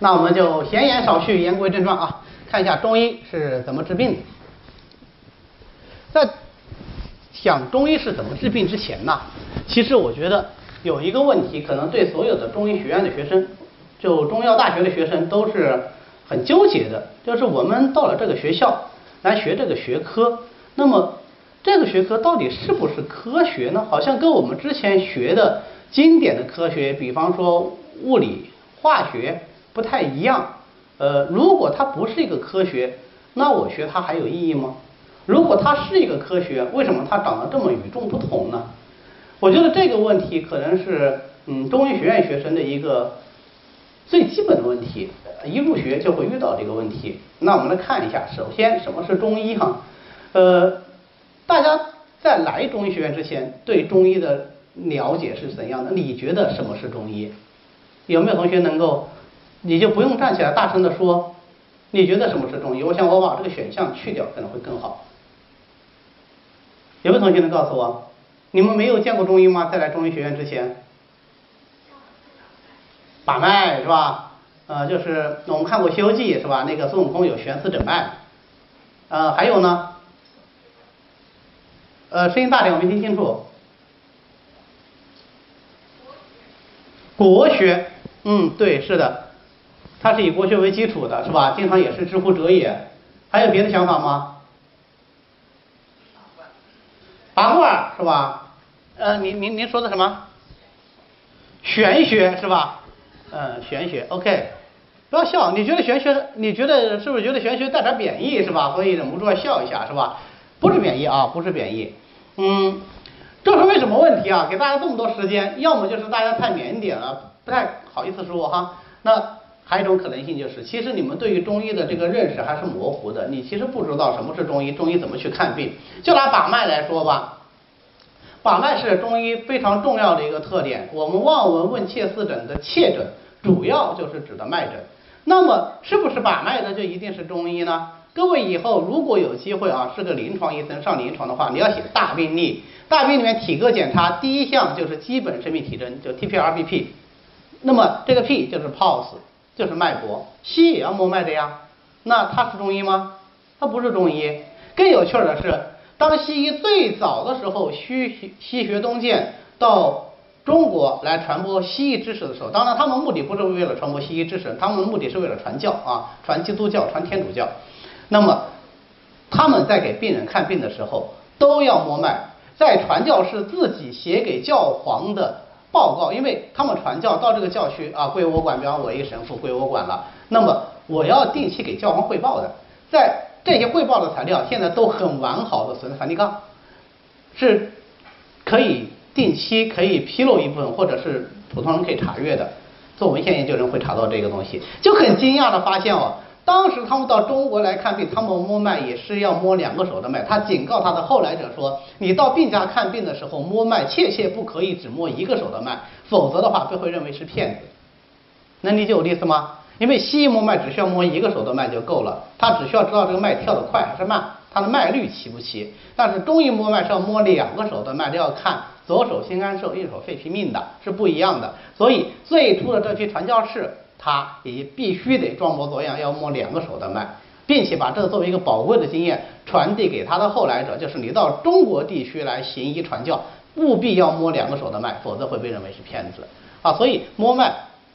那我们就闲言少叙，言归正传啊，看一下中医是怎么治病的。在讲中医是怎么治病之前呢，其实我觉得有一个问题，可能对所有的中医学院的学生，就中药大学的学生都是很纠结的，就是我们到了这个学校来学这个学科，那么这个学科到底是不是科学呢？好像跟我们之前学的经典的科学，比方说物理、化学。不太一样，呃，如果它不是一个科学，那我学它还有意义吗？如果它是一个科学，为什么它长得这么与众不同呢？我觉得这个问题可能是嗯中医学院学生的一个最基本的问题，一入学就会遇到这个问题。那我们来看一下，首先什么是中医哈？呃，大家在来中医学院之前对中医的了解是怎样的？你觉得什么是中医？有没有同学能够？你就不用站起来大声的说，你觉得什么是中医？我想我把这个选项去掉可能会更好。有没有同学能告诉我，你们没有见过中医吗？在来中医学院之前，把脉是吧？呃，就是我们看过《西游记》是吧？那个孙悟空有悬丝诊脉，呃，还有呢，呃，声音大点，我没听清楚。国学，嗯，对，是的。它是以国学为基础的，是吧？经常也是知乎者也。还有别的想法吗？八卦是吧？呃，您您您说的什么？玄学是吧？嗯，玄学。OK，不要笑，你觉得玄学？你觉得是不是觉得玄学带点贬义是吧？所以忍不住要笑一下是吧？不是贬义啊，不是贬义。嗯，这是为什么问题啊？给大家这么多时间，要么就是大家太腼腆了，不太好意思说哈。那。还有一种可能性就是，其实你们对于中医的这个认识还是模糊的。你其实不知道什么是中医，中医怎么去看病。就拿把脉来说吧，把脉是中医非常重要的一个特点。我们望闻问切四诊的切诊，主要就是指的脉诊。那么，是不是把脉的就一定是中医呢？各位以后如果有机会啊，是个临床医生上临床的话，你要写大病历。大病里面体格检查第一项就是基本生命体征，就 T P R B P。那么这个 P 就是 pulse。就是脉搏，西医也要摸脉的呀。那他是中医吗？他不是中医。更有趣的是，当西医最早的时候，西西学东渐到中国来传播西医知识的时候，当然他们目的不是为了传播西医知识，他们的目的是为了传教啊，传基督教，传天主教。那么他们在给病人看病的时候都要摸脉，在传教士自己写给教皇的。报告，因为他们传教到这个教区啊，归我管，比方我一个神父归我管了，那么我要定期给教皇汇报的，在这些汇报的材料现在都很完好的存在梵蒂冈，是可以定期可以披露一部分，或者是普通人可以查阅的，做文献研究人会查到这个东西，就很惊讶的发现哦。当时他们到中国来看病，他们摸脉也是要摸两个手的脉。他警告他的后来者说：“你到病家看病的时候摸脉，切切不可以只摸一个手的脉，否则的话被会认为是骗子。”能理解我的意思吗？因为西医摸脉只需要摸一个手的脉就够了，他只需要知道这个脉跳得快还是慢，它的脉率齐不齐。但是中医摸脉是要摸两个手的脉，都要看左手心肝肾，右手肺脾命的，是不一样的。所以最初的这批传教士。他也必须得装模作样，要摸两个手的脉，并且把这作为一个宝贵的经验传递给他的后来者，就是你到中国地区来行医传教，务必要摸两个手的脉，否则会被认为是骗子啊。所以摸脉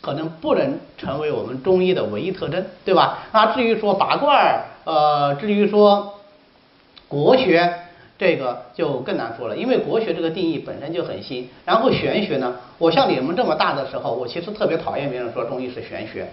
可能不能成为我们中医的唯一特征，对吧？那至于说拔罐儿，呃，至于说国学。这个就更难说了，因为国学这个定义本身就很新。然后玄学呢，我像你们这么大的时候，我其实特别讨厌别人说中医是玄学，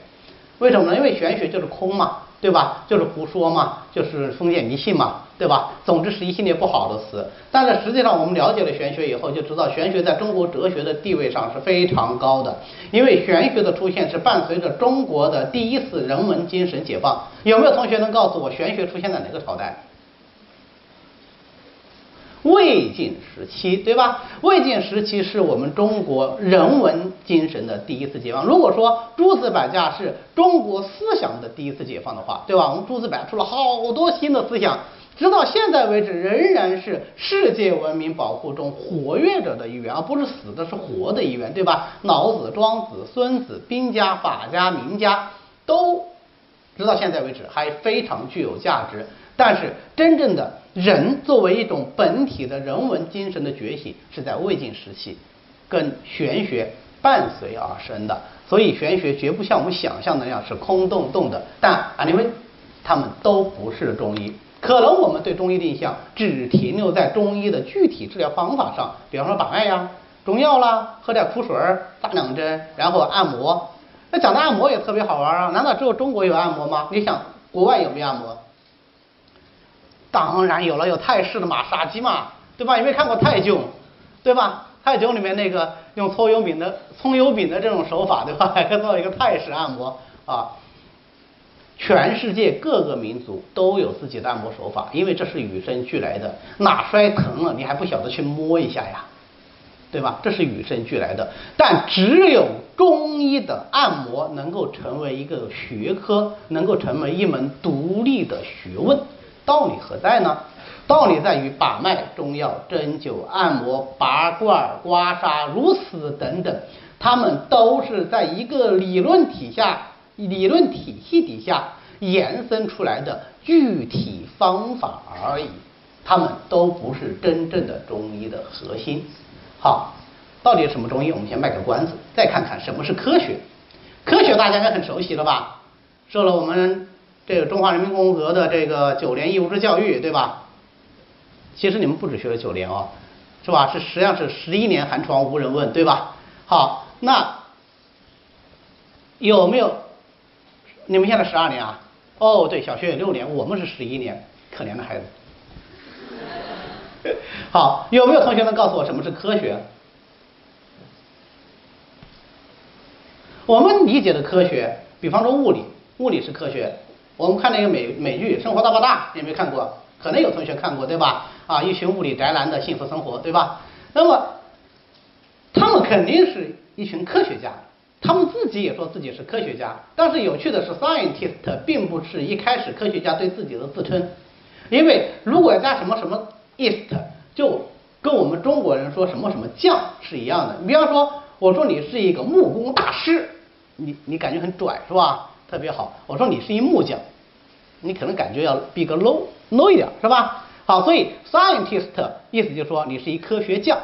为什么呢？因为玄学就是空嘛，对吧？就是胡说嘛，就是封建迷信嘛，对吧？总之是一系列不好的词。但是实际上我们了解了玄学以后，就知道玄学在中国哲学的地位上是非常高的。因为玄学的出现是伴随着中国的第一次人文精神解放。有没有同学能告诉我玄学出现在哪个朝代？魏晋时期，对吧？魏晋时期是我们中国人文精神的第一次解放。如果说诸子百家是中国思想的第一次解放的话，对吧？我们诸子百家出了好多新的思想，直到现在为止，仍然是世界文明保护中活跃着的一员，而不是死的，是活的一员，对吧？老子、庄子、孙子、兵家、法家、名家，都直到现在为止还非常具有价值。但是真正的人作为一种本体的人文精神的觉醒，是在魏晋时期跟玄学伴随而生的。所以玄学绝不像我们想象的那样是空洞洞的，但 anyway，他们都不是中医。可能我们对中医的印象只停留在中医的具体治疗方法上，比方说把脉呀、中药啦、喝点苦水儿、打两针，然后按摩。那讲的按摩也特别好玩啊，难道只有中国有按摩吗？你想国外有没有按摩？当然有了，有泰式的马杀鸡嘛，对吧？有没有看过泰囧？对吧？泰囧里面那个用葱油饼的葱油饼的这种手法，对吧？还可以做一个泰式按摩啊。全世界各个民族都有自己的按摩手法，因为这是与生俱来的。哪摔疼了，你还不晓得去摸一下呀？对吧？这是与生俱来的。但只有中医的按摩能够成为一个学科，能够成为一门独立的学问。道理何在呢？道理在于把脉、中药、针灸、按摩、拔罐、刮痧、如此等等，它们都是在一个理论体下、理论体系底下延伸出来的具体方法而已，它们都不是真正的中医的核心。好，到底什么中医？我们先卖个关子，再看看什么是科学。科学大家应该很熟悉了吧？受了我们这个中华人民共和国的这个九年义务制教育，对吧？其实你们不止学了九年哦，是吧？是实际上是十一年寒窗无人问，对吧？好，那有没有？你们现在十二年啊？哦，对，小学有六年，我们是十一年，可怜的孩子。好，有没有同学能告诉我什么是科学？我们理解的科学，比方说物理，物理是科学。我们看那个美美剧《生活大爆炸》，有没有看过？可能有同学看过，对吧？啊，一群物理宅男的幸福生活，对吧？那么他们肯定是一群科学家，他们自己也说自己是科学家。但是有趣的是，scientist 并不是一开始科学家对自己的自称，因为如果加什么什么 ist，就跟我们中国人说什么什么匠是一样的。你比方说，我说你是一个木工大师，你你感觉很拽是吧？特别好。我说你是一木匠。你可能感觉要比个 low low 一点，是吧？好，所以 scientist 意思就是说你是一科学匠。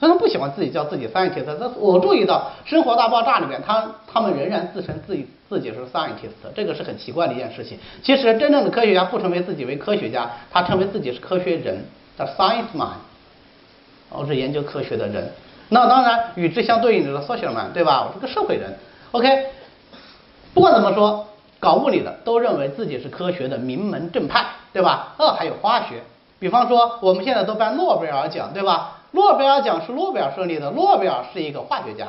他们不喜欢自己叫自己 scientist。但是我注意到《生活大爆炸》里面，他他们仍然自称自己自己是 scientist，这个是很奇怪的一件事情。其实真正的科学家不称为自己为科学家，他称为自己是科学人，叫 science man，我是研究科学的人。那当然与之相对应的是 social man，对吧？我是个社会人。OK，不管怎么说。搞物理的都认为自己是科学的名门正派，对吧？呃，还有化学，比方说我们现在都颁诺贝尔奖，对吧？诺贝尔奖是诺贝尔设立的，诺贝尔是一个化学家，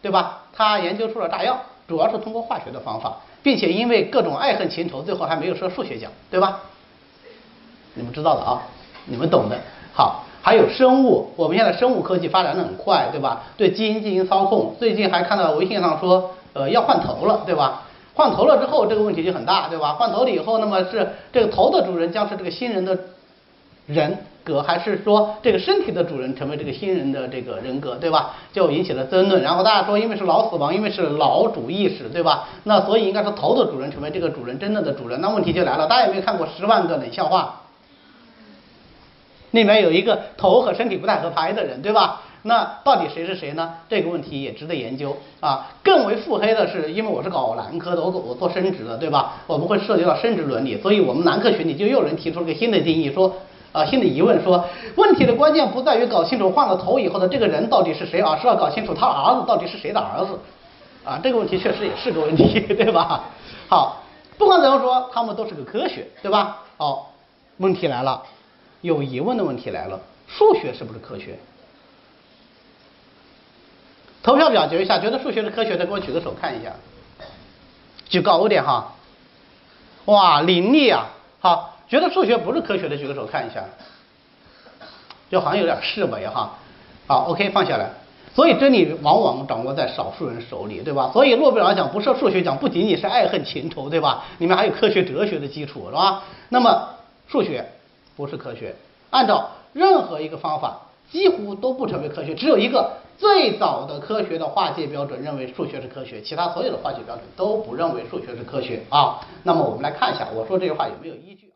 对吧？他研究出了炸药，主要是通过化学的方法，并且因为各种爱恨情仇，最后还没有设数学奖，对吧？你们知道的啊，你们懂的。好，还有生物，我们现在生物科技发展的很快，对吧？对基因进行操控，最近还看到微信上说，呃，要换头了，对吧？换头了之后，这个问题就很大，对吧？换头了以后，那么是这个头的主人将是这个新人的人格，还是说这个身体的主人成为这个新人的这个人格，对吧？就引起了争论。然后大家说，因为是脑死亡，因为是脑主意识，对吧？那所以应该是头的主人成为这个主人真正的主人。那问题就来了，大家有没有看过《十万个冷笑话》？里面有一个头和身体不太合拍的人，对吧？那到底谁是谁呢？这个问题也值得研究啊。更为腹黑的是，因为我是搞男科的，我我做生殖的，对吧？我们会涉及到生殖伦理，所以我们男科学里就有人提出了个新的定义，说啊新的疑问，说问题的关键不在于搞清楚换了头以后的这个人到底是谁，而是要搞清楚他儿子到底是谁的儿子啊。这个问题确实也是个问题，对吧？好，不管怎么说，他们都是个科学，对吧？哦，问题来了，有疑问的问题来了，数学是不是科学？投票表决一下，觉得数学是科学的，给我举个手看一下，举高点哈。哇，凌厉啊！好，觉得数学不是科学的，举个手看一下。就好像有点示威哈。好，OK，放下来。所以真理往往掌握在少数人手里，对吧？所以诺贝尔奖不设数学奖，不仅仅是爱恨情仇，对吧？里面还有科学哲学的基础，是吧？那么数学不是科学，按照任何一个方法。几乎都不成为科学，只有一个最早的科学的划界标准认为数学是科学，其他所有的化学标准都不认为数学是科学啊。那么我们来看一下，我说这句话有没有依据？